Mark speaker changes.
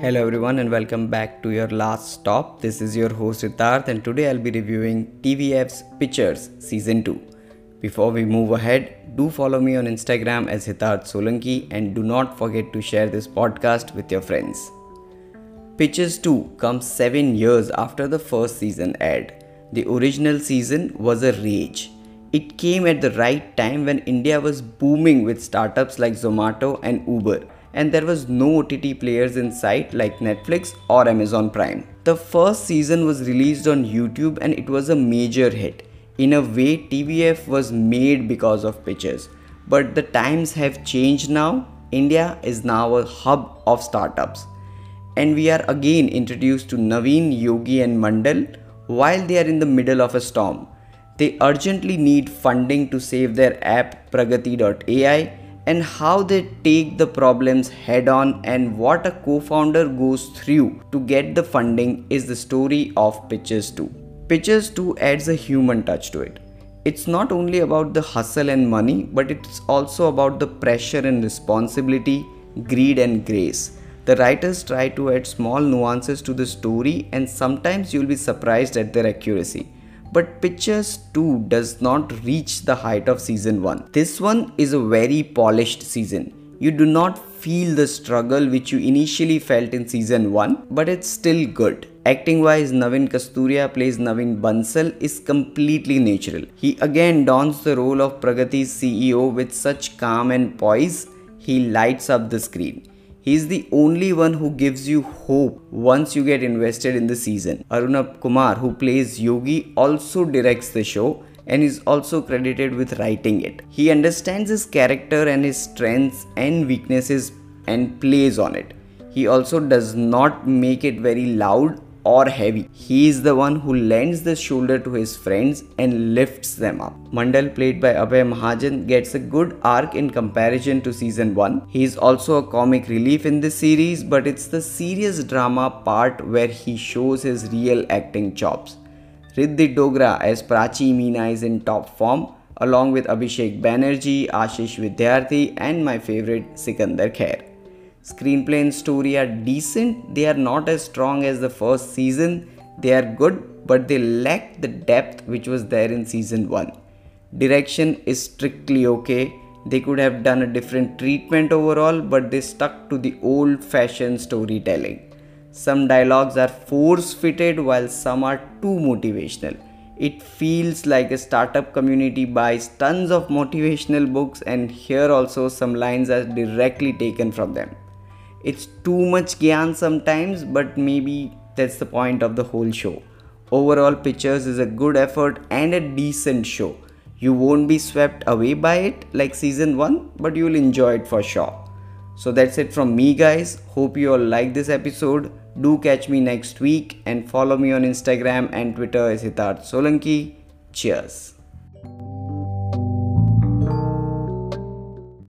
Speaker 1: Hello everyone and welcome back to your last stop. This is your host Hitarth and today I'll be reviewing TVF's Pitchers Season 2. Before we move ahead, do follow me on Instagram as Hitarth Solanki and do not forget to share this podcast with your friends. Pitchers 2 comes 7 years after the first season aired. The original season was a rage. It came at the right time when India was booming with startups like Zomato and Uber and there was no OTT players in sight like Netflix or Amazon Prime. The first season was released on YouTube and it was a major hit. In a way, TVF was made because of Pitchers. But the times have changed now. India is now a hub of startups. And we are again introduced to Naveen, Yogi, and Mandal while they are in the middle of a storm. They urgently need funding to save their app Pragati.ai and how they take the problems head on and what a co-founder goes through to get the funding is the story of Pitchers 2. Pitchers 2 adds a human touch to it. It's not only about the hustle and money, but it's also about the pressure and responsibility, greed and grace. The writers try to add small nuances to the story, and sometimes you'll be surprised at their accuracy but Pitchers 2 does not reach the height of season 1. This one is a very polished season. You do not feel the struggle which you initially felt in season 1, but it's still good. Acting wise, Naveen Kasturia plays Naveen Bansal is completely natural. He again dons the role of Pragati's CEO with such calm and poise, he lights up the screen. He's the only one who gives you hope once you get invested in the season. Arunabh Kumar, who plays Yogi, also directs the show and is also credited with writing it. He understands his character and his strengths and weaknesses and plays on it. He also does not make it very loud or heavy. He is the one who lends the shoulder to his friends and lifts them up. Mandal, played by Abhay Mahajan, gets a good arc in comparison to season 1. He is also a comic relief in this series, but it's the serious drama part where he shows his real acting chops. Riddhi Dogra as Prachi Meena is in top form, along with Abhishek Banerjee, Ashish Vidyarthi, and my favorite Sikandar Kher. Screenplay and story are decent. They are not as strong as the first season. They are good, but they lack the depth which was there in season 1. Direction is strictly okay. They could have done a different treatment overall, but they stuck to the old fashioned storytelling. Some dialogues are force fitted while some are too motivational. It feels like a startup community buys tons of motivational books, and here also some lines are directly taken from them it's too much gyan sometimes but maybe that's the point of the whole show. Overall Pitchers is a good effort and a decent show. You won't be swept away by it like season 1 but you'll enjoy it for sure. So that's it from me guys. Hope you all like this episode. Do catch me next week and follow me on instagram and twitter as hitarth solanki. Cheers